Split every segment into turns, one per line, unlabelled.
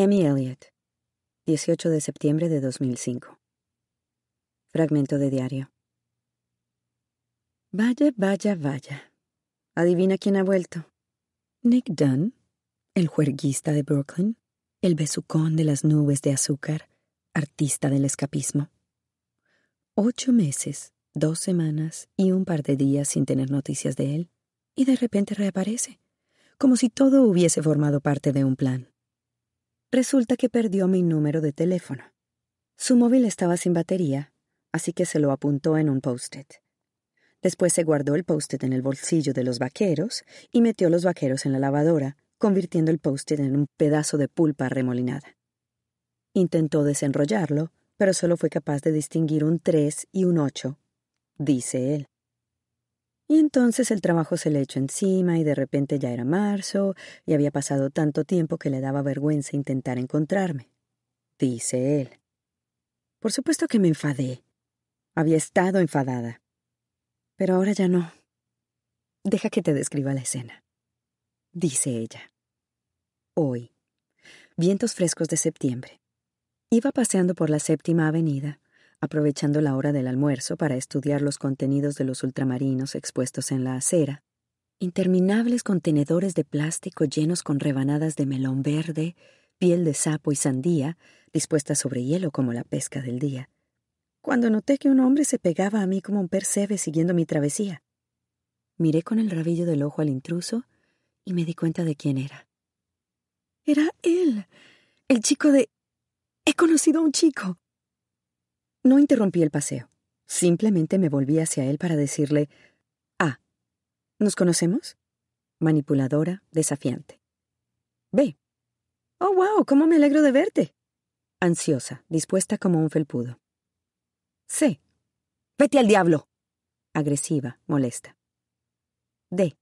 Emmy Elliott, 18 de septiembre de 2005. Fragmento de diario. Vaya, vaya, vaya. Adivina quién ha vuelto. Nick Dunn, el juerguista de Brooklyn, el besucón de las nubes de azúcar, artista del escapismo. Ocho meses, dos semanas y un par de días sin tener noticias de él, y de repente reaparece, como si todo hubiese formado parte de un plan. Resulta que perdió mi número de teléfono. Su móvil estaba sin batería, así que se lo apuntó en un post-it. Después se guardó el post-it en el bolsillo de los vaqueros y metió los vaqueros en la lavadora, convirtiendo el post-it en un pedazo de pulpa remolinada. Intentó desenrollarlo, pero solo fue capaz de distinguir un 3 y un 8, dice él. Y entonces el trabajo se le echó encima y de repente ya era marzo y había pasado tanto tiempo que le daba vergüenza intentar encontrarme. Dice él. Por supuesto que me enfadé. Había estado enfadada. Pero ahora ya no. Deja que te describa la escena. Dice ella. Hoy. Vientos frescos de septiembre. Iba paseando por la séptima avenida aprovechando la hora del almuerzo para estudiar los contenidos de los ultramarinos expuestos en la acera, interminables contenedores de plástico llenos con rebanadas de melón verde, piel de sapo y sandía, dispuestas sobre hielo como la pesca del día, cuando noté que un hombre se pegaba a mí como un percebe siguiendo mi travesía. Miré con el rabillo del ojo al intruso y me di cuenta de quién era. Era él, el chico de... He conocido a un chico. No interrumpí el paseo. Simplemente me volví hacia él para decirle, Ah, ¿nos conocemos? Manipuladora, desafiante. B. Oh, wow, cómo me alegro de verte. Ansiosa, dispuesta como un felpudo. C. Vete al diablo. Agresiva, molesta. D.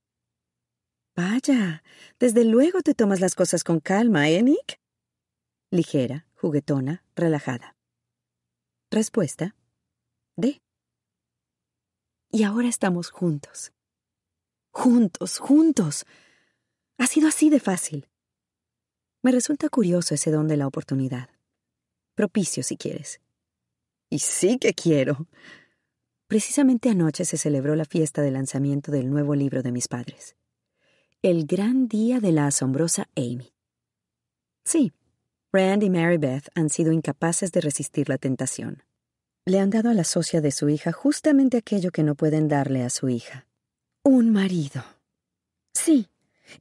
Vaya, desde luego te tomas las cosas con calma, ¿eh, Nick? Ligera, juguetona, relajada. Respuesta. D. Y ahora estamos juntos. Juntos, juntos. Ha sido así de fácil. Me resulta curioso ese don de la oportunidad. Propicio, si quieres. Y sí que quiero. Precisamente anoche se celebró la fiesta de lanzamiento del nuevo libro de mis padres. El gran día de la asombrosa Amy. Sí, Rand y Mary Beth han sido incapaces de resistir la tentación. Le han dado a la socia de su hija justamente aquello que no pueden darle a su hija. Un marido. Sí,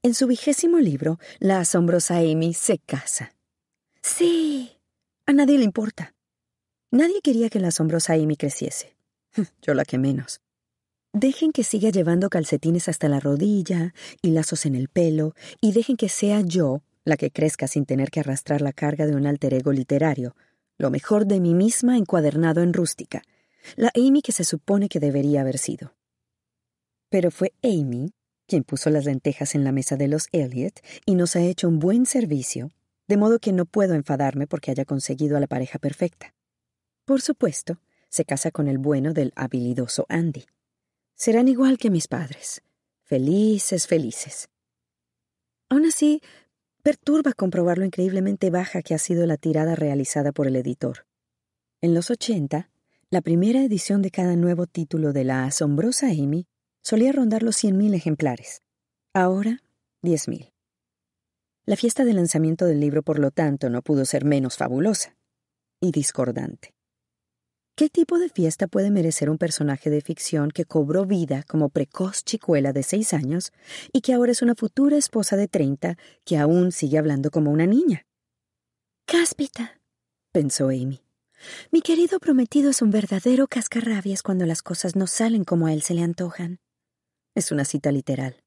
en su vigésimo libro, la asombrosa Amy se casa. Sí, a nadie le importa. Nadie quería que la asombrosa Amy creciese. Yo la que menos. Dejen que siga llevando calcetines hasta la rodilla y lazos en el pelo, y dejen que sea yo la que crezca sin tener que arrastrar la carga de un alter ego literario, lo mejor de mí misma encuadernado en rústica, la Amy que se supone que debería haber sido. Pero fue Amy quien puso las lentejas en la mesa de los Elliot y nos ha hecho un buen servicio, de modo que no puedo enfadarme porque haya conseguido a la pareja perfecta. Por supuesto, se casa con el bueno del habilidoso Andy. Serán igual que mis padres, felices, felices. Aún así, Perturba comprobar lo increíblemente baja que ha sido la tirada realizada por el editor. En los 80, la primera edición de cada nuevo título de la asombrosa Amy solía rondar los 100.000 ejemplares. Ahora, 10.000. La fiesta de lanzamiento del libro, por lo tanto, no pudo ser menos fabulosa y discordante. ¿Qué tipo de fiesta puede merecer un personaje de ficción que cobró vida como precoz chicuela de seis años y que ahora es una futura esposa de treinta que aún sigue hablando como una niña? Cáspita, pensó Amy. Mi querido prometido es un verdadero cascarrabias cuando las cosas no salen como a él se le antojan. Es una cita literal.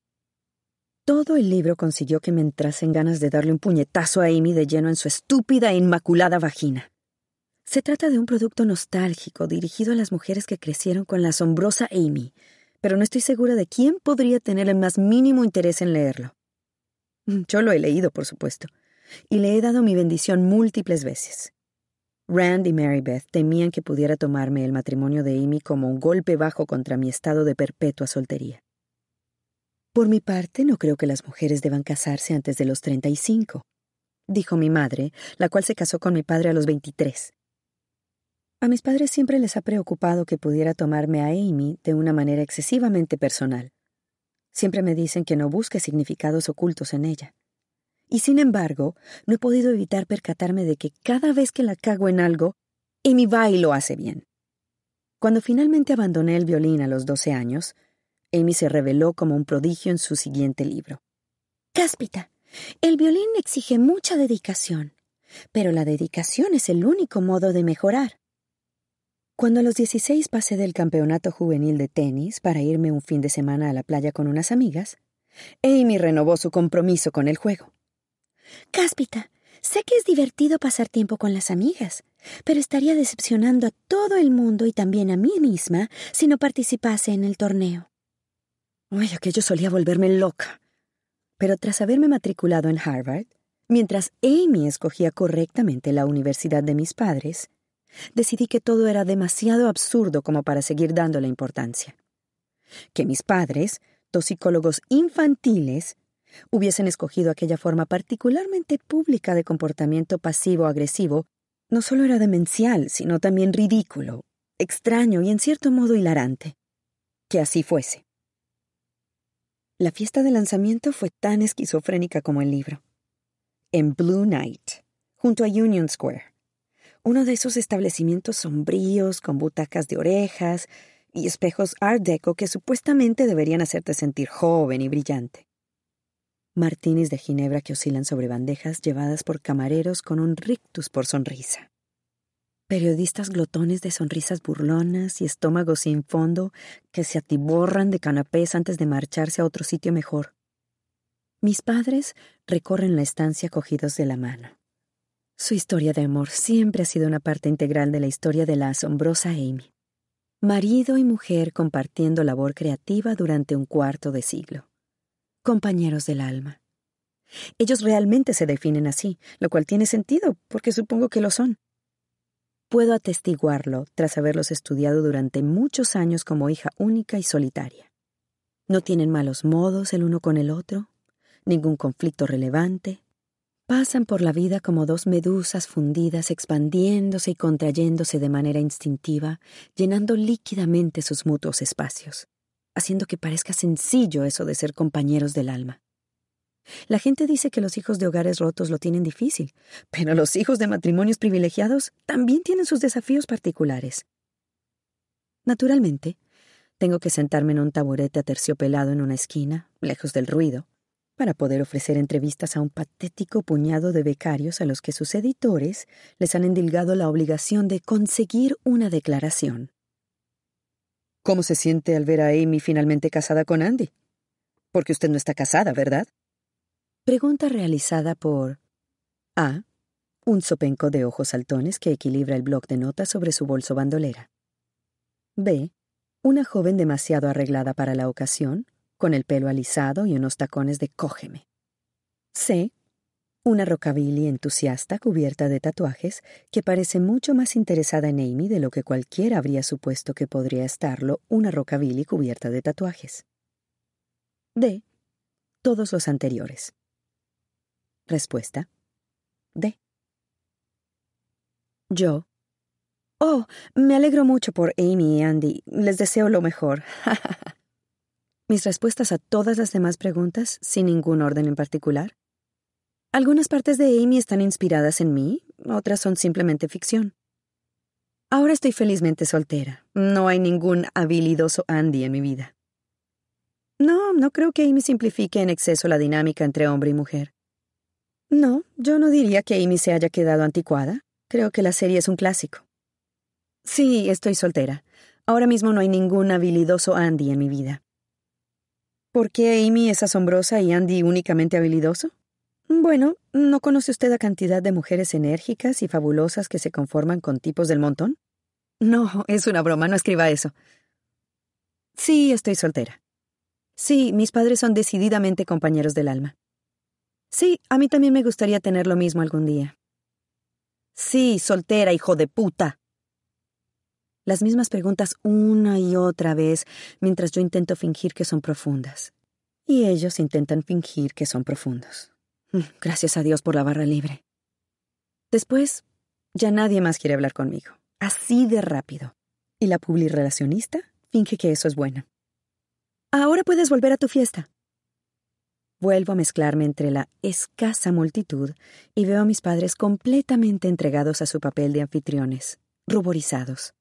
Todo el libro consiguió que me entrasen ganas de darle un puñetazo a Amy de lleno en su estúpida e inmaculada vagina. Se trata de un producto nostálgico dirigido a las mujeres que crecieron con la asombrosa Amy, pero no estoy segura de quién podría tener el más mínimo interés en leerlo. Mm, yo lo he leído, por supuesto, y le he dado mi bendición múltiples veces. Rand y Mary Beth temían que pudiera tomarme el matrimonio de Amy como un golpe bajo contra mi estado de perpetua soltería. Por mi parte, no creo que las mujeres deban casarse antes de los 35, dijo mi madre, la cual se casó con mi padre a los 23. A mis padres siempre les ha preocupado que pudiera tomarme a Amy de una manera excesivamente personal. Siempre me dicen que no busque significados ocultos en ella. Y sin embargo, no he podido evitar percatarme de que cada vez que la cago en algo, Amy va y lo hace bien. Cuando finalmente abandoné el violín a los 12 años, Amy se reveló como un prodigio en su siguiente libro. Cáspita, el violín exige mucha dedicación, pero la dedicación es el único modo de mejorar. Cuando a los 16 pasé del campeonato juvenil de tenis para irme un fin de semana a la playa con unas amigas, Amy renovó su compromiso con el juego. Cáspita, sé que es divertido pasar tiempo con las amigas, pero estaría decepcionando a todo el mundo y también a mí misma si no participase en el torneo. Ay, aquello solía volverme loca. Pero tras haberme matriculado en Harvard, mientras Amy escogía correctamente la universidad de mis padres, decidí que todo era demasiado absurdo como para seguir dándole importancia. Que mis padres, dos psicólogos infantiles, hubiesen escogido aquella forma particularmente pública de comportamiento pasivo-agresivo, no solo era demencial, sino también ridículo, extraño y en cierto modo hilarante. Que así fuese. La fiesta de lanzamiento fue tan esquizofrénica como el libro. En Blue Night, junto a Union Square, uno de esos establecimientos sombríos con butacas de orejas y espejos art deco que supuestamente deberían hacerte sentir joven y brillante. Martinis de ginebra que oscilan sobre bandejas llevadas por camareros con un rictus por sonrisa. Periodistas glotones de sonrisas burlonas y estómagos sin fondo que se atiborran de canapés antes de marcharse a otro sitio mejor. Mis padres recorren la estancia cogidos de la mano. Su historia de amor siempre ha sido una parte integral de la historia de la asombrosa Amy. Marido y mujer compartiendo labor creativa durante un cuarto de siglo. Compañeros del alma. Ellos realmente se definen así, lo cual tiene sentido, porque supongo que lo son. Puedo atestiguarlo tras haberlos estudiado durante muchos años como hija única y solitaria. No tienen malos modos el uno con el otro, ningún conflicto relevante, Pasan por la vida como dos medusas fundidas expandiéndose y contrayéndose de manera instintiva, llenando líquidamente sus mutuos espacios, haciendo que parezca sencillo eso de ser compañeros del alma. La gente dice que los hijos de hogares rotos lo tienen difícil, pero los hijos de matrimonios privilegiados también tienen sus desafíos particulares. Naturalmente, tengo que sentarme en un taburete aterciopelado en una esquina, lejos del ruido, para poder ofrecer entrevistas a un patético puñado de becarios a los que sus editores les han endilgado la obligación de conseguir una declaración. ¿Cómo se siente al ver a Amy finalmente casada con Andy? Porque usted no está casada, ¿verdad? Pregunta realizada por A. Un sopenco de ojos saltones que equilibra el bloc de notas sobre su bolso bandolera. B. Una joven demasiado arreglada para la ocasión, con el pelo alisado y unos tacones de cógeme. C. Una rockabilly entusiasta cubierta de tatuajes que parece mucho más interesada en Amy de lo que cualquiera habría supuesto que podría estarlo una rockabilly cubierta de tatuajes. D. Todos los anteriores. Respuesta. D. Yo. Oh, me alegro mucho por Amy y Andy. Les deseo lo mejor. Mis respuestas a todas las demás preguntas, sin ningún orden en particular. Algunas partes de Amy están inspiradas en mí, otras son simplemente ficción. Ahora estoy felizmente soltera. No hay ningún habilidoso Andy en mi vida. No, no creo que Amy simplifique en exceso la dinámica entre hombre y mujer. No, yo no diría que Amy se haya quedado anticuada. Creo que la serie es un clásico. Sí, estoy soltera. Ahora mismo no hay ningún habilidoso Andy en mi vida. ¿Por qué Amy es asombrosa y Andy únicamente habilidoso? Bueno, ¿no conoce usted la cantidad de mujeres enérgicas y fabulosas que se conforman con tipos del montón? No, es una broma, no escriba eso. Sí, estoy soltera. Sí, mis padres son decididamente compañeros del alma. Sí, a mí también me gustaría tener lo mismo algún día. Sí, soltera, hijo de puta. Las mismas preguntas una y otra vez mientras yo intento fingir que son profundas. Y ellos intentan fingir que son profundos. Mm, gracias a Dios por la barra libre. Después, ya nadie más quiere hablar conmigo. Así de rápido. Y la publirelacionista finge que eso es bueno. Ahora puedes volver a tu fiesta. Vuelvo a mezclarme entre la escasa multitud y veo a mis padres completamente entregados a su papel de anfitriones, ruborizados.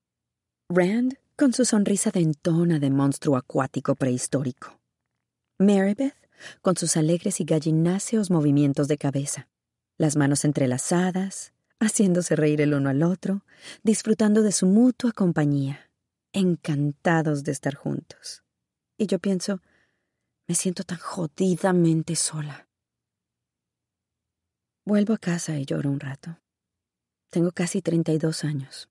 Rand con su sonrisa dentona de monstruo acuático prehistórico. Marybeth con sus alegres y gallináceos movimientos de cabeza, las manos entrelazadas, haciéndose reír el uno al otro, disfrutando de su mutua compañía, encantados de estar juntos. Y yo pienso, me siento tan jodidamente sola. Vuelvo a casa y lloro un rato. Tengo casi 32 años.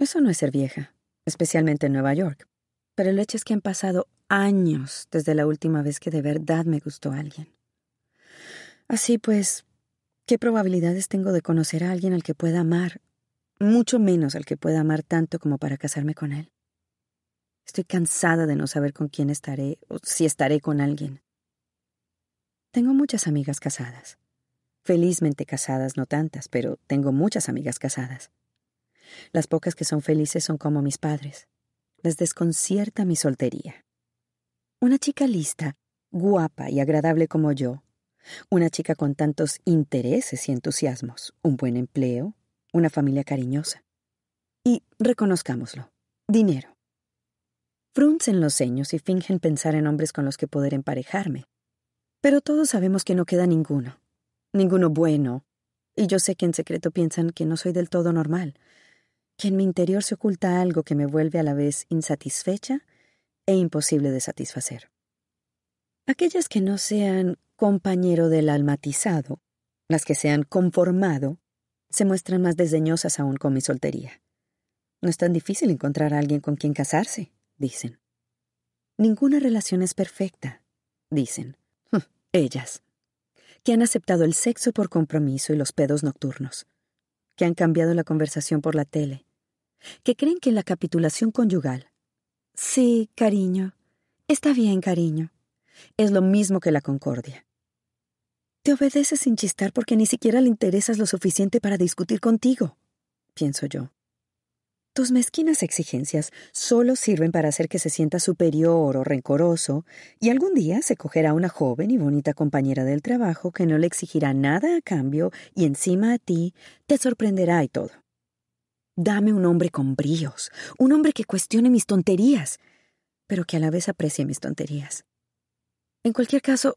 Eso no es ser vieja, especialmente en Nueva York. Pero el hecho es que han pasado años desde la última vez que de verdad me gustó alguien. Así pues, ¿qué probabilidades tengo de conocer a alguien al que pueda amar, mucho menos al que pueda amar tanto como para casarme con él? Estoy cansada de no saber con quién estaré o si estaré con alguien. Tengo muchas amigas casadas. Felizmente casadas, no tantas, pero tengo muchas amigas casadas. Las pocas que son felices son como mis padres. Les desconcierta mi soltería. Una chica lista, guapa y agradable como yo. Una chica con tantos intereses y entusiasmos, un buen empleo, una familia cariñosa. Y reconozcámoslo, dinero. Fruncen los ceños y fingen pensar en hombres con los que poder emparejarme. Pero todos sabemos que no queda ninguno. Ninguno bueno. Y yo sé que en secreto piensan que no soy del todo normal, que en mi interior se oculta algo que me vuelve a la vez insatisfecha e imposible de satisfacer. Aquellas que no sean compañero del almatizado, las que se han conformado, se muestran más desdeñosas aún con mi soltería. No es tan difícil encontrar a alguien con quien casarse dicen. Ninguna relación es perfecta, dicen. Ellas. Que han aceptado el sexo por compromiso y los pedos nocturnos. Que han cambiado la conversación por la tele. Que creen que la capitulación conyugal. Sí, cariño. Está bien, cariño. Es lo mismo que la concordia. Te obedeces sin chistar porque ni siquiera le interesas lo suficiente para discutir contigo, pienso yo. Tus mezquinas exigencias solo sirven para hacer que se sienta superior o rencoroso, y algún día se cogerá una joven y bonita compañera del trabajo que no le exigirá nada a cambio y encima a ti te sorprenderá y todo. Dame un hombre con bríos, un hombre que cuestione mis tonterías, pero que a la vez aprecie mis tonterías. En cualquier caso,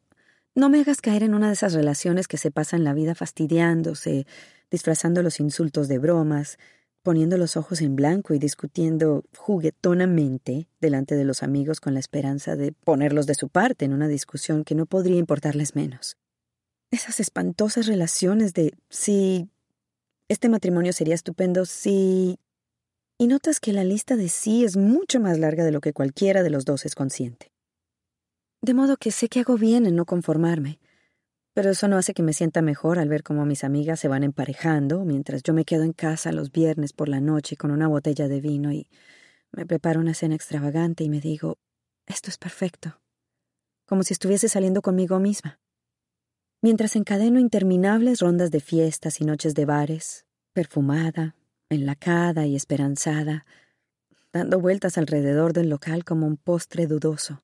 no me hagas caer en una de esas relaciones que se pasan la vida fastidiándose, disfrazando los insultos de bromas, poniendo los ojos en blanco y discutiendo juguetonamente delante de los amigos con la esperanza de ponerlos de su parte en una discusión que no podría importarles menos. Esas espantosas relaciones de sí, este matrimonio sería estupendo si... Y notas que la lista de sí es mucho más larga de lo que cualquiera de los dos es consciente. De modo que sé que hago bien en no conformarme, pero eso no hace que me sienta mejor al ver cómo mis amigas se van emparejando mientras yo me quedo en casa los viernes por la noche con una botella de vino y me preparo una cena extravagante y me digo, esto es perfecto, como si estuviese saliendo conmigo misma. Mientras encadeno interminables rondas de fiestas y noches de bares, perfumada, enlacada y esperanzada, dando vueltas alrededor del local como un postre dudoso.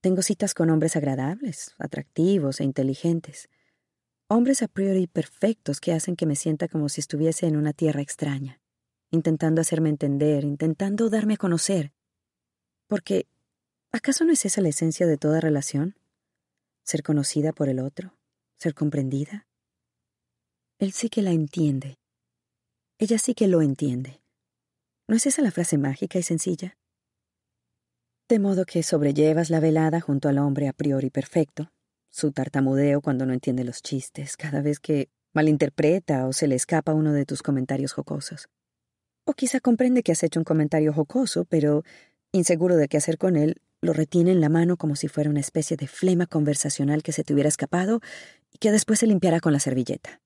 Tengo citas con hombres agradables, atractivos e inteligentes. Hombres a priori perfectos que hacen que me sienta como si estuviese en una tierra extraña, intentando hacerme entender, intentando darme a conocer. Porque, ¿acaso no es esa la esencia de toda relación? Ser conocida por el otro, ser comprendida. Él sí que la entiende. Ella sí que lo entiende. ¿No es esa la frase mágica y sencilla? De modo que sobrellevas la velada junto al hombre a priori perfecto, su tartamudeo cuando no entiende los chistes, cada vez que malinterpreta o se le escapa uno de tus comentarios jocosos. O quizá comprende que has hecho un comentario jocoso, pero, inseguro de qué hacer con él, lo retiene en la mano como si fuera una especie de flema conversacional que se te hubiera escapado y que después se limpiará con la servilleta.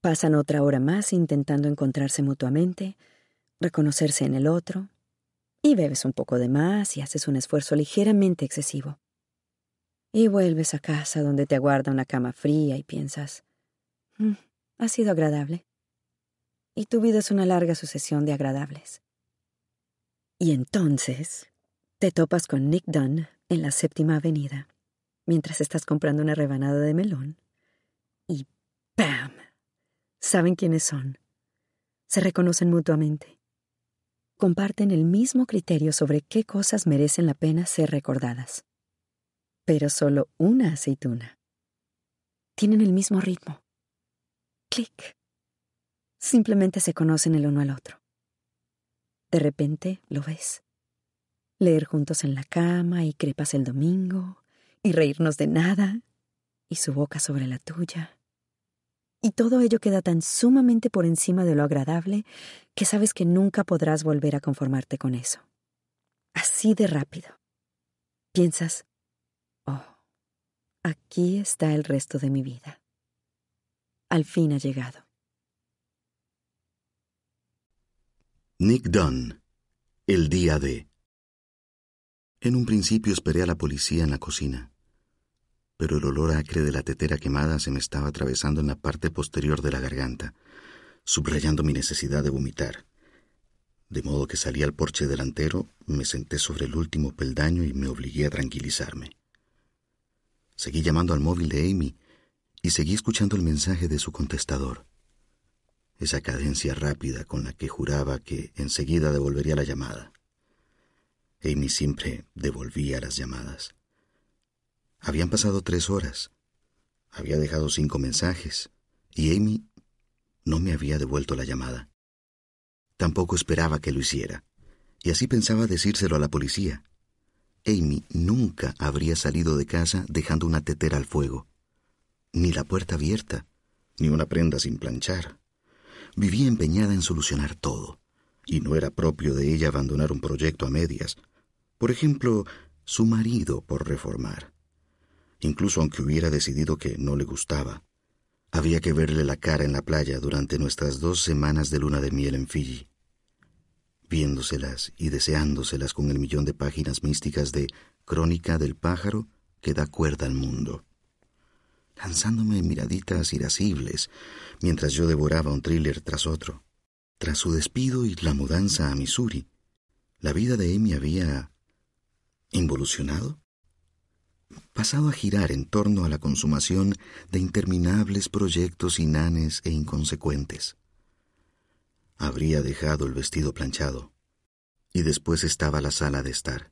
Pasan otra hora más intentando encontrarse mutuamente, reconocerse en el otro, y bebes un poco de más y haces un esfuerzo ligeramente excesivo. Y vuelves a casa donde te aguarda una cama fría y piensas, mm, ha sido agradable. Y tu vida es una larga sucesión de agradables. Y entonces te topas con Nick Dunn en la séptima avenida, mientras estás comprando una rebanada de melón. Y ¡pam! Saben quiénes son. Se reconocen mutuamente. Comparten el mismo criterio sobre qué cosas merecen la pena ser recordadas pero solo una aceituna. Tienen el mismo ritmo. Clic. Simplemente se conocen el uno al otro. De repente lo ves. Leer juntos en la cama y crepas el domingo, y reírnos de nada, y su boca sobre la tuya. Y todo ello queda tan sumamente por encima de lo agradable que sabes que nunca podrás volver a conformarte con eso. Así de rápido. Piensas, Aquí está el resto de mi vida. Al fin ha llegado.
Nick Dunn, el día de... En un principio esperé a la policía en la cocina, pero el olor acre de la tetera quemada se me estaba atravesando en la parte posterior de la garganta, subrayando mi necesidad de vomitar. De modo que salí al porche delantero, me senté sobre el último peldaño y me obligué a tranquilizarme. Seguí llamando al móvil de Amy y seguí escuchando el mensaje de su contestador. Esa cadencia rápida con la que juraba que enseguida devolvería la llamada. Amy siempre devolvía las llamadas. Habían pasado tres horas. Había dejado cinco mensajes y Amy no me había devuelto la llamada. Tampoco esperaba que lo hiciera, y así pensaba decírselo a la policía. Amy nunca habría salido de casa dejando una tetera al fuego, ni la puerta abierta, ni una prenda sin planchar. Vivía empeñada en solucionar todo, y no era propio de ella abandonar un proyecto a medias. Por ejemplo, su marido por reformar. Incluso aunque hubiera decidido que no le gustaba, había que verle la cara en la playa durante nuestras dos semanas de luna de miel en Fiji viéndoselas y deseándoselas con el millón de páginas místicas de Crónica del pájaro que da cuerda al mundo, lanzándome miraditas irascibles mientras yo devoraba un thriller tras otro. Tras su despido y la mudanza a Missouri, la vida de Amy había involucionado, pasado a girar en torno a la consumación de interminables proyectos inanes e inconsecuentes habría dejado el vestido planchado. Y después estaba la sala de estar,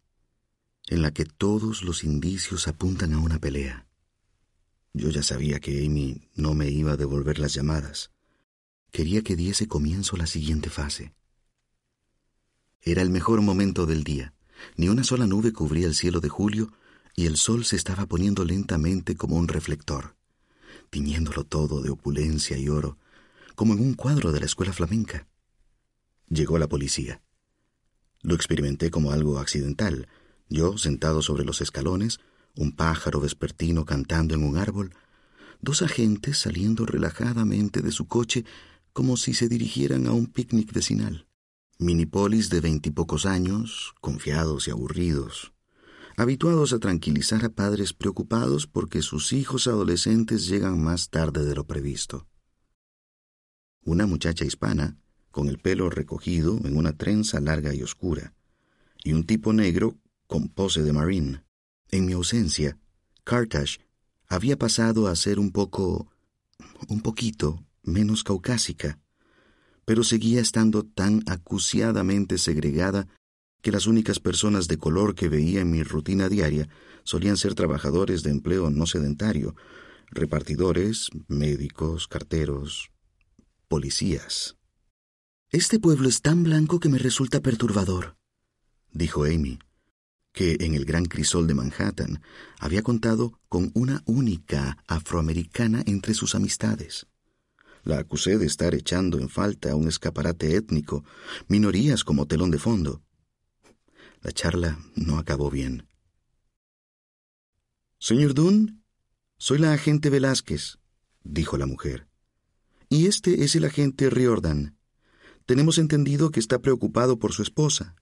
en la que todos los indicios apuntan a una pelea. Yo ya sabía que Amy no me iba a devolver las llamadas. Quería que diese comienzo la siguiente fase. Era el mejor momento del día. Ni una sola nube cubría el cielo de julio y el sol se estaba poniendo lentamente como un reflector, tiñéndolo todo de opulencia y oro, como en un cuadro de la escuela flamenca. Llegó la policía. Lo experimenté como algo accidental. Yo, sentado sobre los escalones, un pájaro vespertino cantando en un árbol, dos agentes saliendo relajadamente de su coche como si se dirigieran a un picnic vecinal. Minipolis de veintipocos años, confiados y aburridos, habituados a tranquilizar a padres preocupados porque sus hijos adolescentes llegan más tarde de lo previsto. Una muchacha hispana, con el pelo recogido en una trenza larga y oscura, y un tipo negro con pose de marine. En mi ausencia, Carthage había pasado a ser un poco
un poquito menos caucásica, pero seguía estando tan acuciadamente segregada que las únicas personas de color que veía en mi rutina diaria solían ser trabajadores de empleo no sedentario, repartidores, médicos, carteros, policías.
Este pueblo es tan blanco que me resulta perturbador, dijo Amy, que en el gran crisol de Manhattan había contado con una única afroamericana entre sus amistades. La acusé de estar echando en falta un escaparate étnico, minorías como telón de fondo. La charla no acabó bien. Señor Dunn, soy la agente Velázquez, dijo la mujer. Y este es el agente Riordan. Tenemos entendido que está preocupado por su esposa.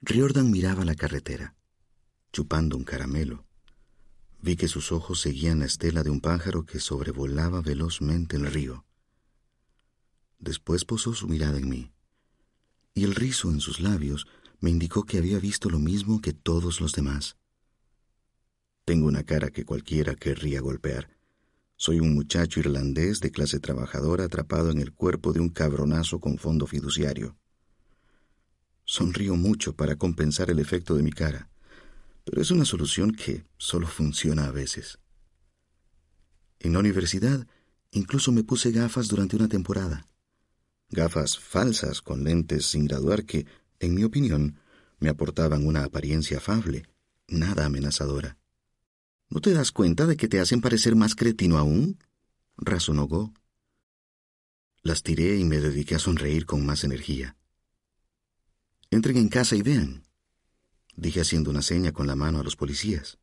Riordan miraba la carretera, chupando un caramelo. Vi que sus ojos seguían la estela de un pájaro que sobrevolaba velozmente el río. Después posó su mirada en mí, y el rizo en sus labios me indicó que había visto lo mismo que todos los demás. Tengo una cara que cualquiera querría golpear. Soy un muchacho irlandés de clase trabajadora atrapado en el cuerpo de un cabronazo con fondo fiduciario. Sonrío mucho para compensar el efecto de mi cara, pero es una solución que solo funciona a veces. En la universidad incluso me puse gafas durante una temporada. Gafas falsas con lentes sin graduar que, en mi opinión, me aportaban una apariencia afable, nada amenazadora. ¿No te das cuenta de que te hacen parecer más cretino aún? razonó Go. Las tiré y me dediqué a sonreír con más energía. Entren en casa y vean, dije haciendo una seña con la mano a los policías.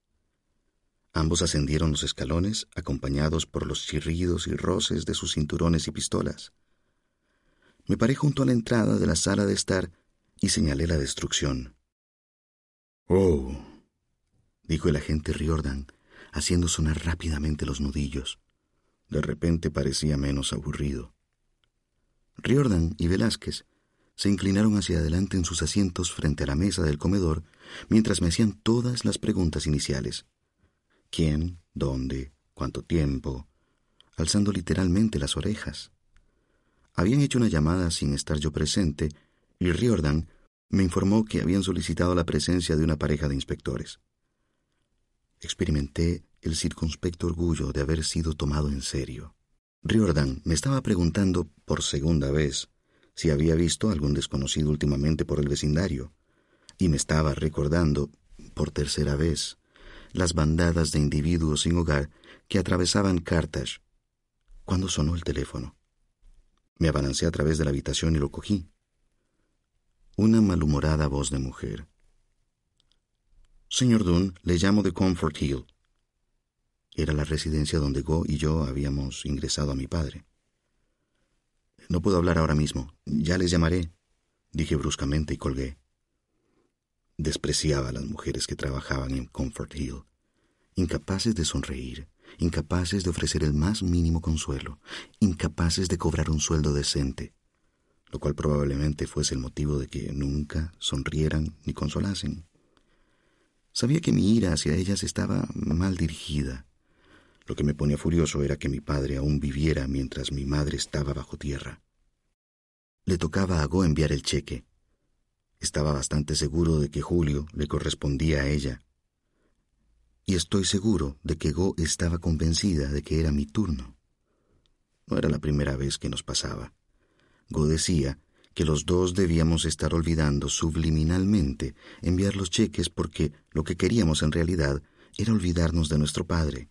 Ambos ascendieron los escalones, acompañados por los chirridos y roces de sus cinturones y pistolas. Me paré junto a la entrada de la sala de estar y señalé la destrucción. Oh, dijo el agente Riordan, haciendo sonar rápidamente los nudillos. De repente parecía menos aburrido. Riordan y Velázquez se inclinaron hacia adelante en sus asientos frente a la mesa del comedor mientras me hacían todas las preguntas iniciales. ¿Quién? ¿Dónde? ¿Cuánto tiempo? alzando literalmente las orejas. Habían hecho una llamada sin estar yo presente y Riordan me informó que habían solicitado la presencia de una pareja de inspectores. Experimenté el circunspecto orgullo de haber sido tomado en serio. Riordan me estaba preguntando por segunda vez si había visto algún desconocido últimamente por el vecindario, y me estaba recordando, por tercera vez, las bandadas de individuos sin hogar que atravesaban Carthage, cuando sonó el teléfono. Me abalancé a través de la habitación y lo cogí. Una malhumorada voz de mujer. Señor Dunn, le llamo de Comfort Hill. Era la residencia donde Go y yo habíamos ingresado a mi padre. No puedo hablar ahora mismo. Ya les llamaré, dije bruscamente y colgué. Despreciaba a las mujeres que trabajaban en Comfort Hill, incapaces de sonreír, incapaces de ofrecer el más mínimo consuelo, incapaces de cobrar un sueldo decente, lo cual probablemente fuese el motivo de que nunca sonrieran ni consolasen. Sabía que mi ira hacia ellas estaba mal dirigida, lo que me ponía furioso era que mi padre aún viviera mientras mi madre estaba bajo tierra. Le tocaba a Go enviar el cheque. Estaba bastante seguro de que Julio le correspondía a ella. Y estoy seguro de que Go estaba convencida de que era mi turno. No era la primera vez que nos pasaba. Go decía que los dos debíamos estar olvidando subliminalmente enviar los cheques porque lo que queríamos en realidad era olvidarnos de nuestro padre.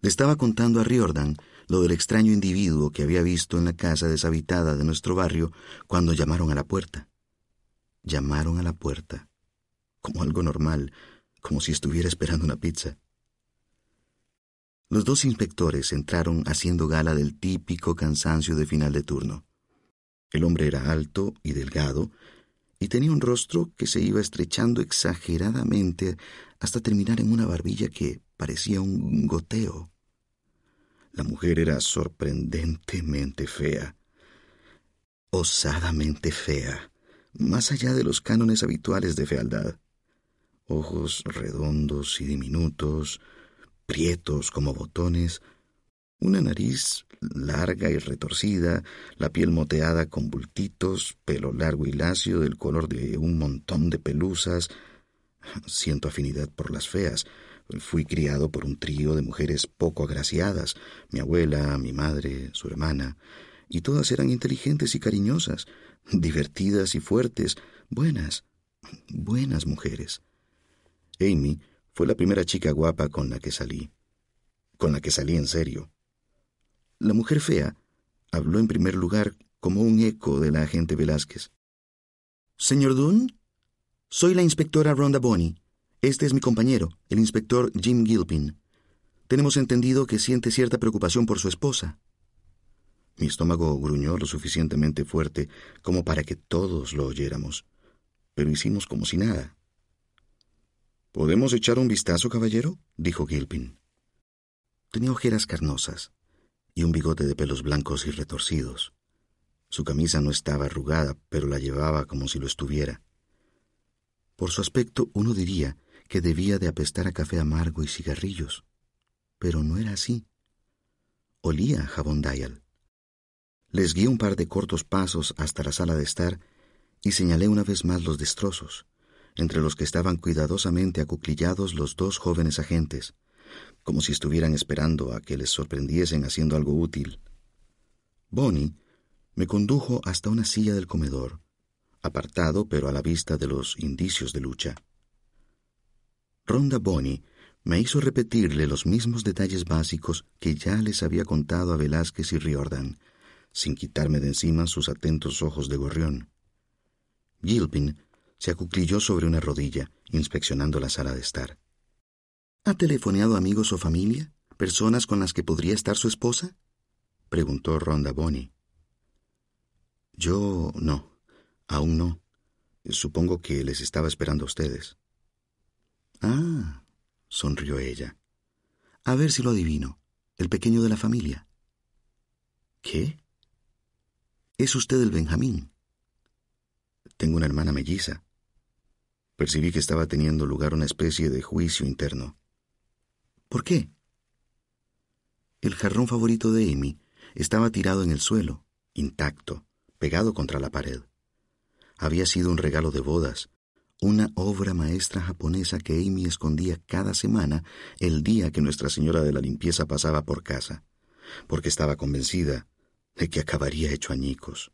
Le estaba contando a Riordan lo del extraño individuo que había visto en la casa deshabitada de nuestro barrio cuando llamaron a la puerta. Llamaron a la puerta, como algo normal, como si estuviera esperando una pizza.
Los dos inspectores entraron haciendo gala del típico cansancio de final de turno. El hombre era alto y delgado, y tenía un rostro que se iba estrechando exageradamente hasta terminar en una barbilla que parecía un goteo. La mujer era sorprendentemente fea, osadamente fea, más allá de los cánones habituales de fealdad. Ojos redondos y diminutos, prietos como botones, una nariz larga y retorcida, la piel moteada con bultitos, pelo largo y lacio del color de un montón de pelusas. Siento afinidad por las feas. Fui criado por un trío de mujeres poco agraciadas, mi abuela, mi madre, su hermana, y todas eran inteligentes y cariñosas, divertidas y fuertes, buenas, buenas mujeres. Amy fue la primera chica guapa con la que salí, con la que salí en serio. La mujer fea habló en primer lugar como un eco de la agente Velázquez. Señor Dunn, soy la inspectora Rhonda Bonney. Este es mi compañero, el inspector Jim Gilpin. Tenemos entendido que siente cierta preocupación por su esposa. Mi estómago gruñó lo suficientemente fuerte como para que todos lo oyéramos, pero hicimos como si nada. ¿Podemos echar un vistazo, caballero? dijo Gilpin. Tenía ojeras carnosas, y un bigote de pelos blancos y retorcidos. Su camisa no estaba arrugada, pero la llevaba como si lo estuviera. Por su aspecto uno diría que debía de apestar a café amargo y cigarrillos, pero no era así. Olía a jabón Dial. Les guié un par de cortos pasos hasta la sala de estar y señalé una vez más los destrozos, entre los que estaban cuidadosamente acuclillados los dos jóvenes agentes, como si estuvieran esperando a que les sorprendiesen haciendo algo útil. Bonnie me condujo hasta una silla del comedor, apartado pero a la vista de los indicios de lucha. Ronda Bonnie me hizo repetirle los mismos detalles básicos que ya les había contado a Velázquez y Riordan, sin quitarme de encima sus atentos ojos de gorrión. Gilpin se acuclilló sobre una rodilla, inspeccionando la sala de estar. ¿Ha telefoneado amigos o familia? ¿Personas con las que podría estar su esposa? preguntó Ronda Bonnie. Yo no, aún no. Supongo que les estaba esperando a ustedes. Ah, sonrió ella. A ver si lo adivino. El pequeño de la familia. ¿Qué? Es usted el Benjamín. Tengo una hermana melliza. Percibí que estaba teniendo lugar una especie de juicio interno. ¿Por qué? El jarrón favorito de Amy estaba tirado en el suelo, intacto, pegado contra la pared. Había sido un regalo de bodas, una obra maestra japonesa que Amy escondía cada semana el día que Nuestra Señora de la Limpieza pasaba por casa, porque estaba convencida de que acabaría hecho añicos.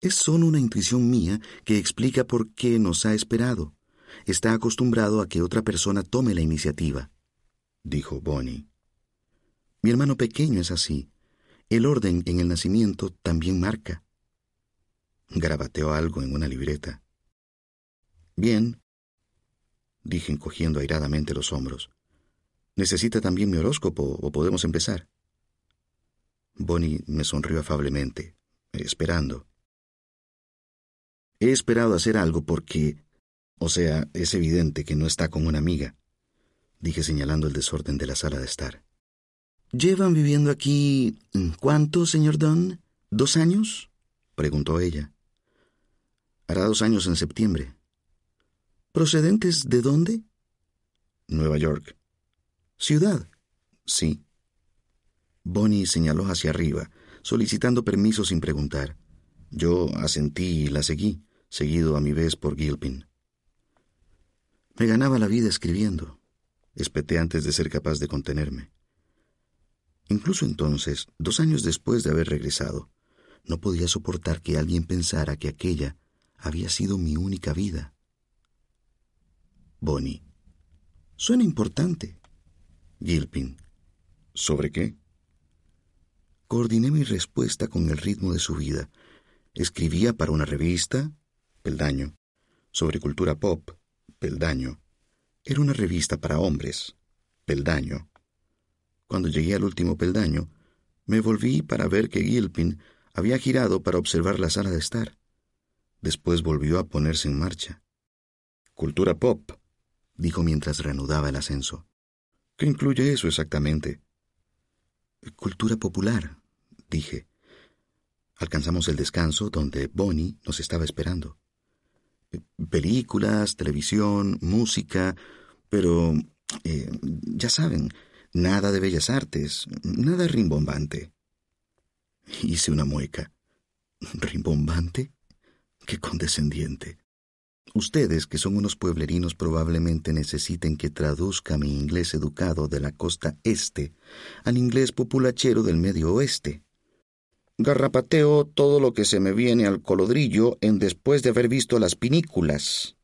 Es solo una intuición mía que explica por qué nos ha esperado. Está acostumbrado a que otra persona tome la iniciativa, dijo Bonnie. Mi hermano pequeño es así. El orden en el nacimiento también marca. Garabateó algo en una libreta. Bien, dije encogiendo airadamente los hombros. ¿Necesita también mi horóscopo o podemos empezar? Bonnie me sonrió afablemente, esperando. He esperado hacer algo porque o sea, es evidente que no está con una amiga, dije señalando el desorden de la sala de estar. ¿Llevan viviendo aquí cuánto, señor Dunn? ¿Dos años? preguntó ella. Hará dos años en septiembre. ¿Procedentes de dónde? Nueva York. ¿Ciudad? Sí. Bonnie señaló hacia arriba, solicitando permiso sin preguntar. Yo asentí y la seguí, seguido a mi vez por Gilpin. Me ganaba la vida escribiendo. Espeté antes de ser capaz de contenerme. Incluso entonces, dos años después de haber regresado, no podía soportar que alguien pensara que aquella había sido mi única vida. Bonnie. Suena importante. Gilpin. ¿Sobre qué? Coordiné mi respuesta con el ritmo de su vida. Escribía para una revista, Peldaño, sobre cultura pop, Peldaño. Era una revista para hombres, Peldaño. Cuando llegué al último peldaño, me volví para ver que Gilpin había girado para observar la sala de estar. Después volvió a ponerse en marcha. Cultura pop, dijo mientras reanudaba el ascenso. ¿Qué incluye eso exactamente? Cultura popular, dije. Alcanzamos el descanso donde Bonnie nos estaba esperando. Películas, televisión, música, pero, eh, ya saben, nada de bellas artes, nada rimbombante. Hice una mueca. ¿Rimbombante? Qué condescendiente. Ustedes, que son unos pueblerinos, probablemente necesiten que traduzca mi inglés educado de la costa este al inglés populachero del medio oeste. Garrapateo todo lo que se me viene al colodrillo en después de haber visto las pinículas.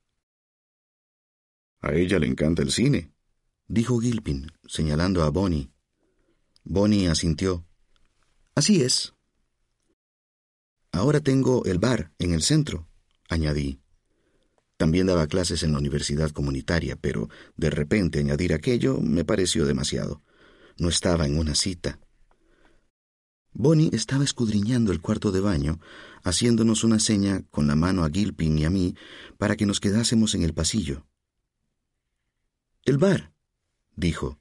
A ella le encanta el cine, dijo Gilpin, señalando a Bonnie. Bonnie asintió. Así es. Ahora tengo el bar en el centro, añadí. También daba clases en la universidad comunitaria, pero de repente añadir aquello me pareció demasiado. No estaba en una cita. Bonnie estaba escudriñando el cuarto de baño, haciéndonos una seña con la mano a Gilpin y a mí para que nos quedásemos en el pasillo. El bar, dijo.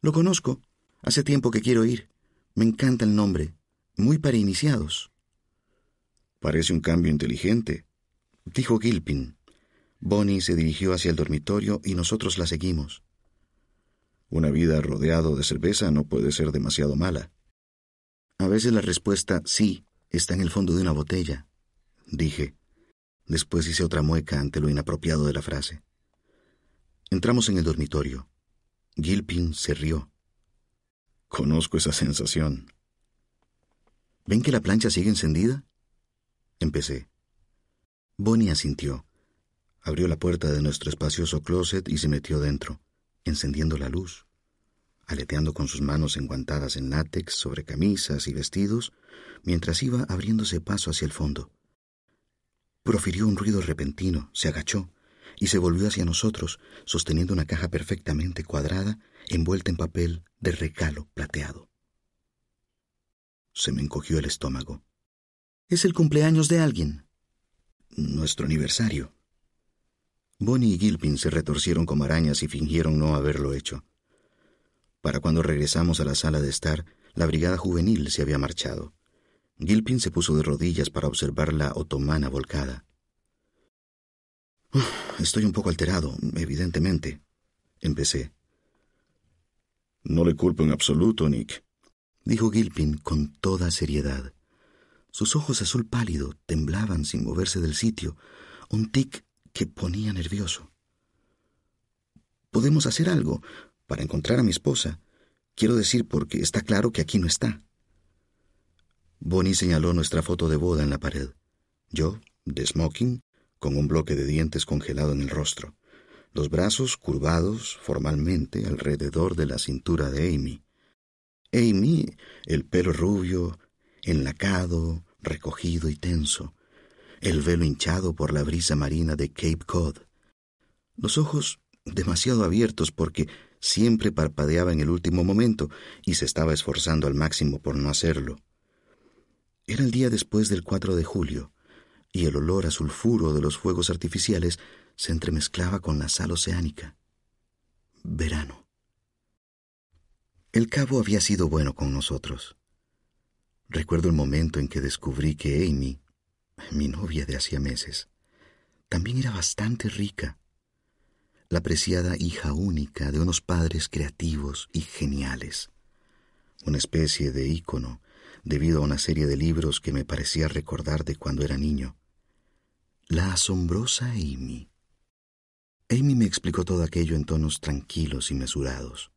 Lo conozco. Hace tiempo que quiero ir. Me encanta el nombre. Muy para iniciados. Parece un cambio inteligente, dijo Gilpin. Bonnie se dirigió hacia el dormitorio y nosotros la seguimos. Una vida rodeado de cerveza no puede ser demasiado mala. A veces la respuesta sí está en el fondo de una botella, dije. Después hice otra mueca ante lo inapropiado de la frase. Entramos en el dormitorio. Gilpin se rió. Conozco esa sensación. ¿Ven que la plancha sigue encendida? Empecé. Bonnie asintió. Abrió la puerta de nuestro espacioso closet y se metió dentro, encendiendo la luz. Aleteando con sus manos enguantadas en látex sobre camisas y vestidos, mientras iba abriéndose paso hacia el fondo. Profirió un ruido repentino, se agachó y se volvió hacia nosotros, sosteniendo una caja perfectamente cuadrada, envuelta en papel de recalo plateado. Se me encogió el estómago. Es el cumpleaños de alguien. Nuestro aniversario. Bonnie y Gilpin se retorcieron como arañas y fingieron no haberlo hecho. Para cuando regresamos a la sala de estar, la brigada juvenil se había marchado. Gilpin se puso de rodillas para observar la otomana volcada. estoy un poco alterado, evidentemente, empecé. No le culpo en absoluto, Nick, dijo Gilpin con toda seriedad. Sus ojos azul pálido temblaban sin moverse del sitio, un tic que ponía nervioso. Podemos hacer algo para encontrar a mi esposa. Quiero decir porque está claro que aquí no está. Bonnie señaló nuestra foto de boda en la pared. Yo, de smoking, con un bloque de dientes congelado en el rostro, los brazos curvados formalmente alrededor de la cintura de Amy. Amy, el pelo rubio, enlacado, recogido y tenso, el velo hinchado por la brisa marina de Cape Cod, los ojos demasiado abiertos porque siempre parpadeaba en el último momento y se estaba esforzando al máximo por no hacerlo. Era el día después del 4 de julio, y el olor a sulfuro de los fuegos artificiales se entremezclaba con la sal oceánica. Verano. El cabo había sido bueno con nosotros. Recuerdo el momento en que descubrí que Amy, mi novia de hacía meses, también era bastante rica, la preciada hija única de unos padres creativos y geniales, una especie de ícono debido a una serie de libros que me parecía recordar de cuando era niño. La asombrosa Amy. Amy me explicó todo aquello en tonos tranquilos y mesurados,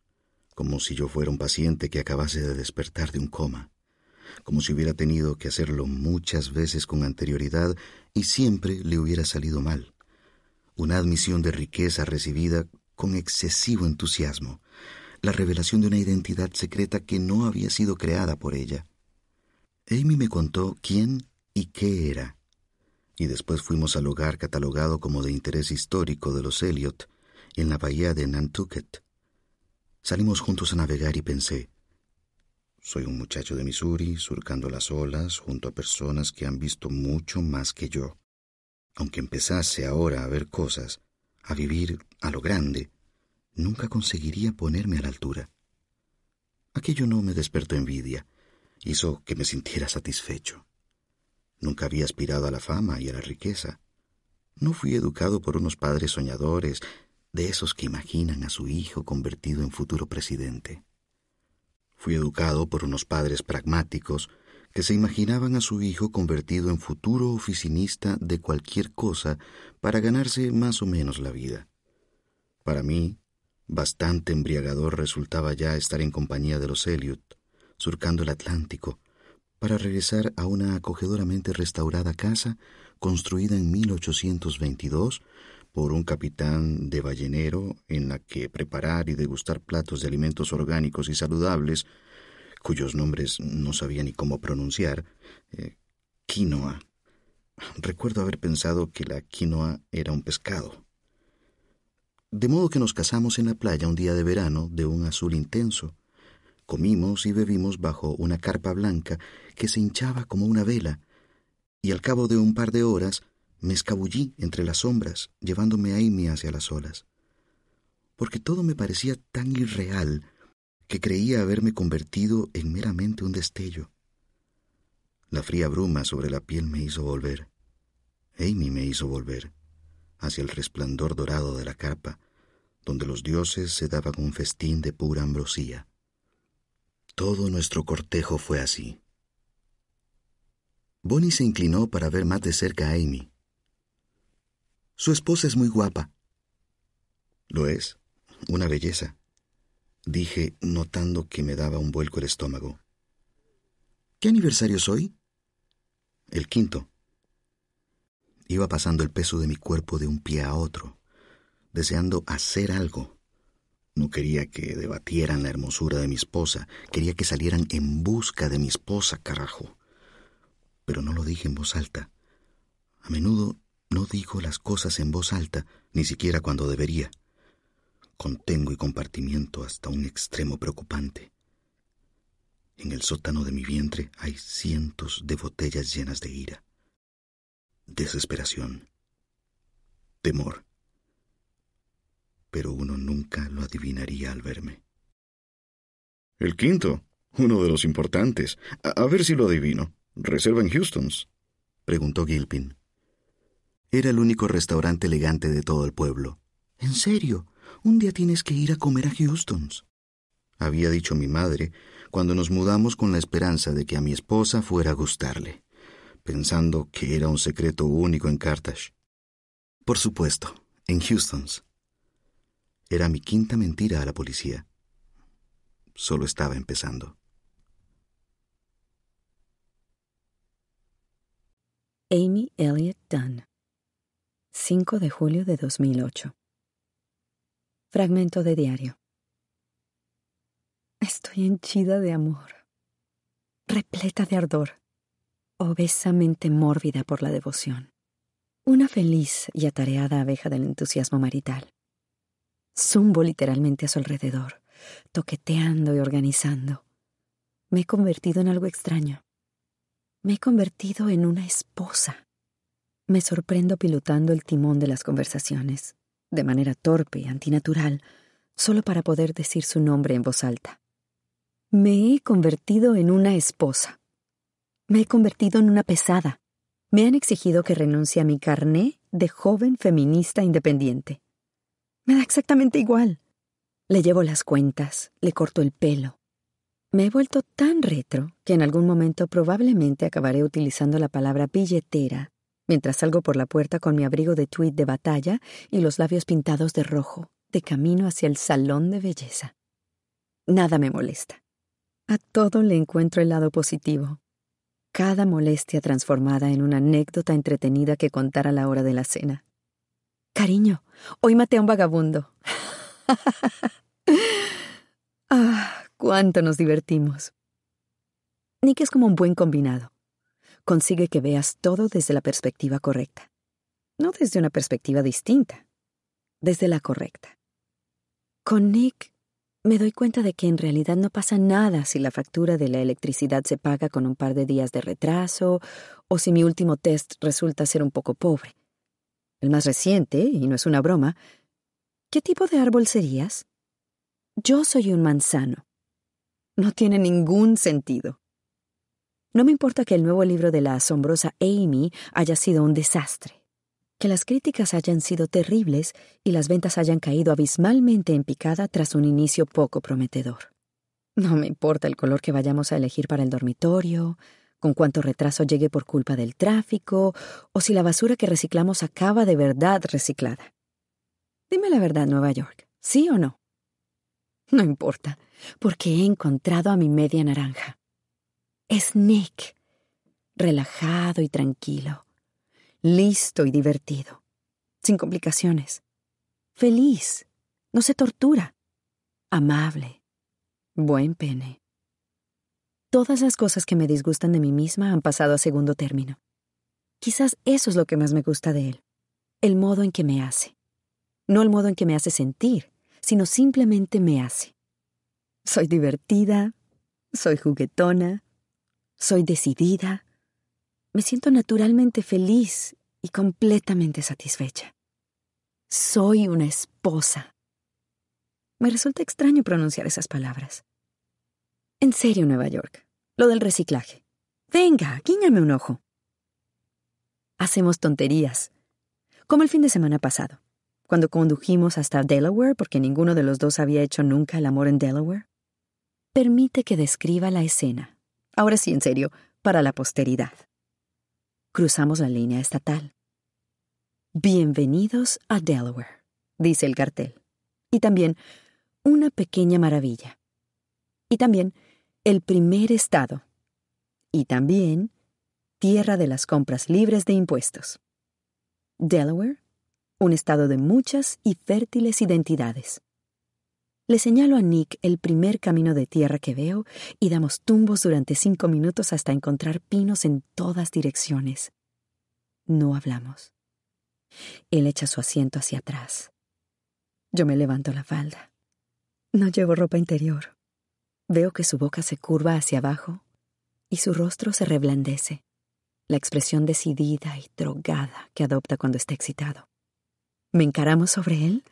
como si yo fuera un paciente que acabase de despertar de un coma como si hubiera tenido que hacerlo muchas veces con anterioridad y siempre le hubiera salido mal. Una admisión de riqueza recibida con excesivo entusiasmo, la revelación de una identidad secreta que no había sido creada por ella. Amy me contó quién y qué era, y después fuimos al hogar catalogado como de interés histórico de los Elliot, en la bahía de Nantucket. Salimos juntos a navegar y pensé, Soy un muchacho de Missouri surcando las olas junto a personas que han visto mucho más que yo. Aunque empezase ahora a ver cosas, a vivir a lo grande, nunca conseguiría ponerme a la altura. Aquello no me despertó envidia, hizo que me sintiera satisfecho. Nunca había aspirado a la fama y a la riqueza. No fui educado por unos padres soñadores, de esos que imaginan a su hijo convertido en futuro presidente. Fui educado por unos padres pragmáticos que se imaginaban a su hijo convertido en futuro oficinista de cualquier cosa para ganarse más o menos la vida. Para mí, bastante embriagador resultaba ya estar en compañía de los Elliot, surcando el Atlántico, para regresar a una acogedoramente restaurada casa construida en 1822 por un capitán de ballenero en la que preparar y degustar platos de alimentos orgánicos y saludables, cuyos nombres no sabía ni cómo pronunciar, eh, quinoa. Recuerdo haber pensado que la quinoa era un pescado. De modo que nos casamos en la playa un día de verano de un azul intenso. Comimos y bebimos bajo una carpa blanca que se hinchaba como una vela, y al cabo de un par de horas me escabullí entre las sombras, llevándome a Amy hacia las olas, porque todo me parecía tan irreal que creía haberme convertido en meramente un destello. La fría bruma sobre la piel me hizo volver. Amy me hizo volver hacia el resplandor dorado de la carpa, donde los dioses se daban un festín de pura ambrosía. Todo nuestro cortejo fue así. Bonnie se inclinó para ver más de cerca a Amy. Su esposa es muy guapa. Lo es, una belleza, dije, notando que me daba un vuelco el estómago. ¿Qué aniversario soy? El quinto. Iba pasando el peso de mi cuerpo de un pie a otro, deseando hacer algo. No quería que debatieran la hermosura de mi esposa, quería que salieran en busca de mi esposa, carajo. Pero no lo dije en voz alta. A menudo no digo las cosas en voz alta, ni siquiera cuando debería. Contengo y compartimiento hasta un extremo preocupante. En el sótano de mi vientre hay cientos de botellas llenas de ira, desesperación, temor. Pero uno nunca lo adivinaría al verme.
El quinto, uno de los importantes. A, ver si lo adivino. ¿Reserva en Houston's?
preguntó Gilpin. Era el único restaurante elegante de todo el pueblo. En serio, un día tienes que ir a comer a Houston's. Había dicho mi madre cuando nos mudamos con la esperanza de que a mi esposa fuera a gustarle, pensando que era un secreto único en Carthage. Por supuesto, en Houston's. Era mi quinta mentira a la policía. Solo estaba empezando.
Amy Elliott Dunn 5 de julio de 2008. Fragmento de diario. Estoy henchida de amor, repleta de ardor, obesamente mórbida por la devoción. Una feliz y atareada abeja del entusiasmo marital. Zumbo literalmente a su alrededor, toqueteando y organizando. Me he convertido en algo extraño. Me he convertido en una esposa. Me sorprendo pilotando el timón de las conversaciones, de manera torpe y antinatural, solo para poder decir su nombre en voz alta. Me he convertido en una esposa. Me he convertido en una pesada. Me han exigido que renuncie a mi carné de joven feminista independiente. Me da exactamente igual. Le llevo las cuentas, le corto el pelo. Me he vuelto tan retro que en algún momento probablemente acabaré utilizando la palabra billetera mientras salgo por la puerta con mi abrigo de tweed de batalla y los labios pintados de rojo, de camino hacia el salón de belleza. Nada me molesta. A todo le encuentro el lado positivo. Cada molestia transformada en una anécdota entretenida que contar a la hora de la cena. Cariño, hoy maté a un vagabundo. ah, cuánto nos divertimos. Nick es como un buen combinado consigue que veas todo desde la perspectiva correcta. No desde una perspectiva distinta, desde la correcta. Con Nick me doy cuenta de que en realidad no pasa nada si la factura de la electricidad se paga con un par de días de retraso o si mi último test resulta ser un poco pobre. El más reciente, y no es una broma, ¿qué tipo de árbol serías? Yo soy un manzano. No tiene ningún sentido. No me importa que el nuevo libro de la asombrosa Amy haya sido un desastre que las críticas hayan sido terribles y las ventas hayan caído abismalmente en picada tras un inicio poco prometedor. No me importa el color que vayamos a elegir para el dormitorio, con cuánto retraso llegue por culpa del tráfico, o si la basura que reciclamos acaba de verdad reciclada. Dime la verdad, Nueva York, ¿sí o no? No importa, porque he encontrado a mi media naranja. Es Nick, relajado y tranquilo listo y divertido, sin complicaciones, feliz, no se tortura, amable, buen pene. Todas las cosas que me disgustan de mí misma han pasado a segundo término. Quizás eso es lo que más me gusta de él, el modo en que me hace. No el modo en que me hace sentir, sino simplemente me hace. Soy divertida, soy juguetona, soy decidida, me siento naturalmente feliz y completamente satisfecha. Soy una esposa. Me resulta extraño pronunciar esas palabras. En serio, Nueva York, lo del reciclaje. Venga, guíñame un ojo. Hacemos tonterías, como el fin de semana pasado, cuando condujimos hasta Delaware porque ninguno de los dos había hecho nunca el amor en Delaware. Permite que describa la escena, ahora sí en serio, para la posteridad cruzamos la línea estatal. Bienvenidos a Delaware, dice el cartel. Y también una pequeña maravilla. Y también el primer estado. Y también tierra de las compras libres de impuestos. Delaware, un estado de muchas y fértiles identidades. Le señalo a Nick el primer camino de tierra que veo y damos tumbos durante cinco minutos hasta encontrar pinos en todas direcciones. No hablamos. Él echa su asiento hacia atrás. Yo me levanto la falda. No llevo ropa interior. Veo que su boca se curva hacia abajo y su rostro se reblandece, la expresión decidida y drogada que adopta cuando está excitado. Me encaramos sobre él,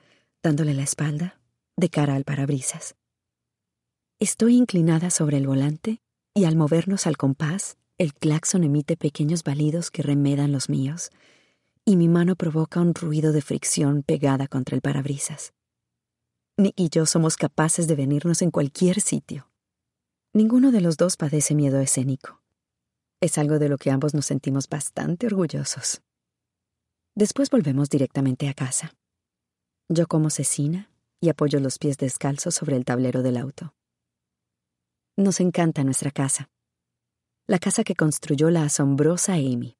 dándole la espalda, de cara al parabrisas. Estoy inclinada sobre el volante y al movernos al compás, el claxon emite pequeños balidos que remedan los míos y mi mano provoca un ruido de fricción pegada contra el parabrisas. Nick y yo somos capaces de venirnos en cualquier sitio. Ninguno de los dos padece miedo escénico. Es algo de lo que ambos nos sentimos bastante orgullosos. Después volvemos directamente a casa. Yo como cecina y apoyo los pies descalzos sobre el tablero del auto. Nos encanta nuestra casa. La casa que construyó la asombrosa Amy.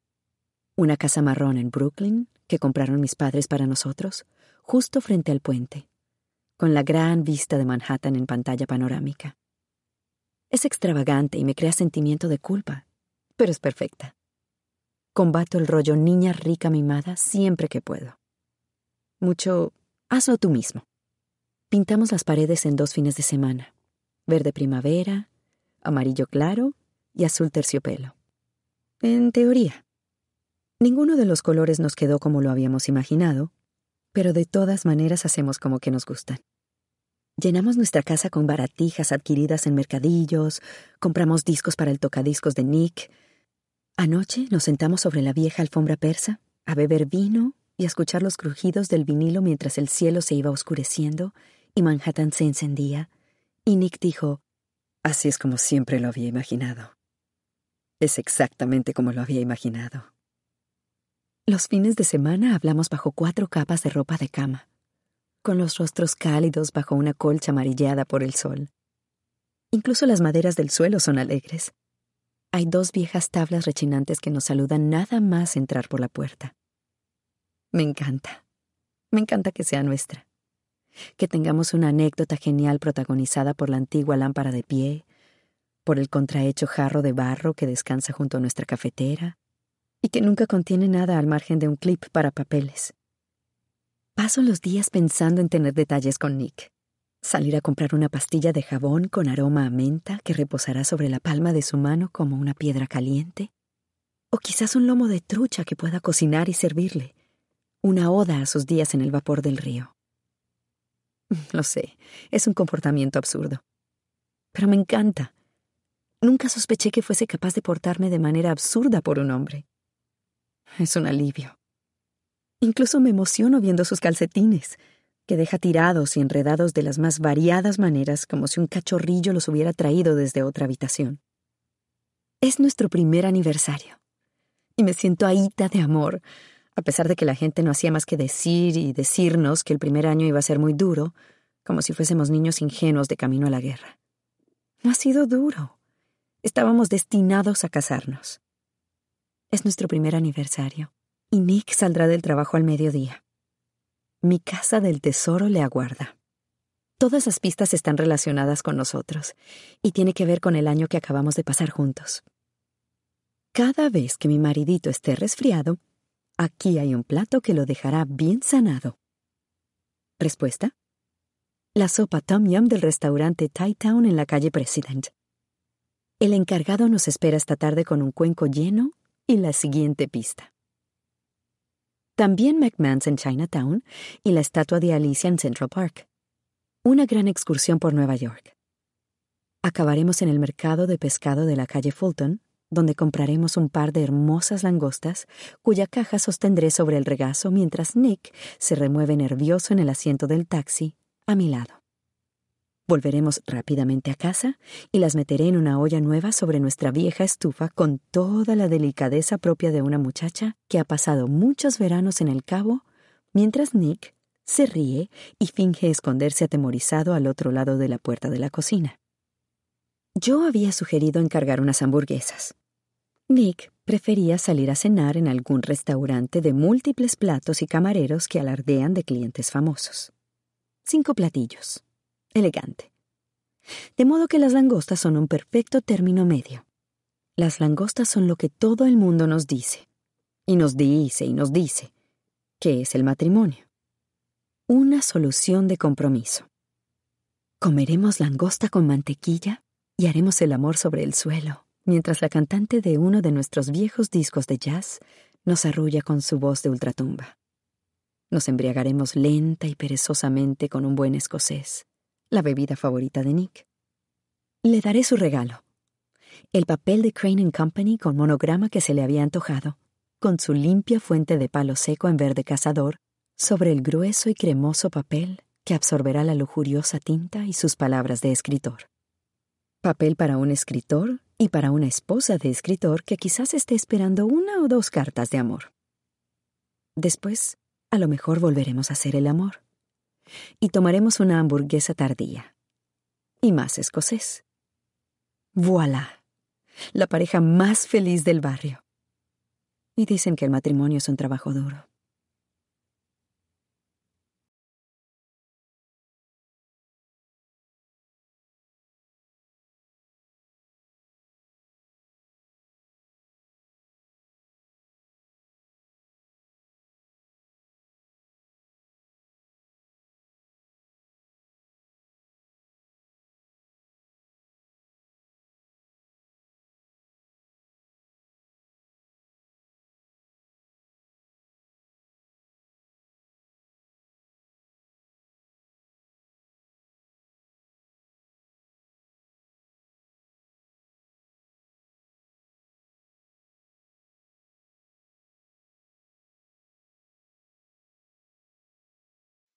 Una casa marrón en Brooklyn que compraron mis padres para nosotros, justo frente al puente, con la gran vista de Manhattan en pantalla panorámica. Es extravagante y me crea sentimiento de culpa, pero es perfecta. Combato el rollo niña rica mimada siempre que puedo. Mucho, hazlo tú mismo. Pintamos las paredes en dos fines de semana. Verde primavera, amarillo claro y azul terciopelo. En teoría. Ninguno de los colores nos quedó como lo habíamos imaginado, pero de todas maneras hacemos como que nos gustan. Llenamos nuestra casa con baratijas adquiridas en mercadillos, compramos discos para el tocadiscos de Nick. Anoche nos sentamos sobre la vieja alfombra persa a beber vino y escuchar los crujidos del vinilo mientras el cielo se iba oscureciendo y Manhattan se encendía, y Nick dijo, Así es como siempre lo había imaginado. Es exactamente como lo había imaginado. Los fines de semana hablamos bajo cuatro capas de ropa de cama, con los rostros cálidos bajo una colcha amarillada por el sol. Incluso las maderas del suelo son alegres. Hay dos viejas tablas rechinantes que nos saludan nada más entrar por la puerta. Me encanta. Me encanta que sea nuestra que tengamos una anécdota genial protagonizada por la antigua lámpara de pie, por el contrahecho jarro de barro que descansa junto a nuestra cafetera, y que nunca contiene nada al margen de un clip para papeles. Paso los días pensando en tener detalles con Nick. Salir a comprar una pastilla de jabón con aroma a menta que reposará sobre la palma de su mano como una piedra caliente. O quizás un lomo de trucha que pueda cocinar y servirle. Una oda a sus días en el vapor del río. Lo sé, es un comportamiento absurdo. Pero me encanta. Nunca sospeché que fuese capaz de portarme de manera absurda por un hombre. Es un alivio. Incluso me emociono viendo sus calcetines que deja tirados y enredados de las más variadas maneras como si un cachorrillo los hubiera traído desde otra habitación. Es nuestro primer aniversario, y me siento ahita de amor, a pesar de que la gente no hacía más que decir y decirnos que el primer año iba a ser muy duro, como si fuésemos niños ingenuos de camino a la guerra. No ha sido duro. Estábamos destinados a casarnos. Es nuestro primer aniversario, y Nick saldrá del trabajo al mediodía. Mi casa del tesoro le aguarda. Todas las pistas están relacionadas con nosotros y tiene que ver con el año que acabamos de pasar juntos. Cada vez que mi maridito esté resfriado, aquí hay un plato que lo dejará bien sanado. Respuesta. La sopa Tom Yum del restaurante Thai Town en la calle President. El encargado nos espera esta tarde con un cuenco lleno y la siguiente pista. También McMahon's en Chinatown y la estatua de Alicia en Central Park. Una gran excursión por Nueva York. Acabaremos en el mercado de pescado de la calle Fulton, donde compraremos un par de hermosas langostas, cuya caja sostendré sobre el regazo mientras Nick se remueve nervioso en el asiento del taxi a mi lado. Volveremos rápidamente a casa y las meteré en una olla nueva sobre nuestra vieja estufa con toda la delicadeza propia de una muchacha que ha pasado muchos veranos en el cabo, mientras Nick se ríe y finge esconderse atemorizado al otro lado de la puerta de la cocina. Yo había sugerido encargar unas hamburguesas. Nick prefería salir a cenar en algún restaurante de múltiples platos y camareros que alardean de clientes famosos. Cinco platillos elegante. De modo que las langostas son un perfecto término medio. Las langostas son lo que todo el mundo nos dice, y nos dice y nos dice, que es el matrimonio. Una solución de compromiso. Comeremos langosta con mantequilla y haremos el amor sobre el suelo, mientras la cantante de uno de nuestros viejos discos de jazz nos arrulla con su voz de ultratumba. Nos embriagaremos lenta y perezosamente con un buen escocés la bebida favorita de Nick. Le daré su regalo, el papel de Crane Company con monograma que se le había antojado, con su limpia fuente de palo seco en verde cazador, sobre el grueso y cremoso papel que absorberá la lujuriosa tinta y sus palabras de escritor. Papel para un escritor y para una esposa de escritor que quizás esté esperando una o dos cartas de amor. Después, a lo mejor volveremos a hacer el amor y tomaremos una hamburguesa tardía. Y más escocés. Voilà. La pareja más feliz del barrio. Y dicen que el matrimonio es un trabajo duro.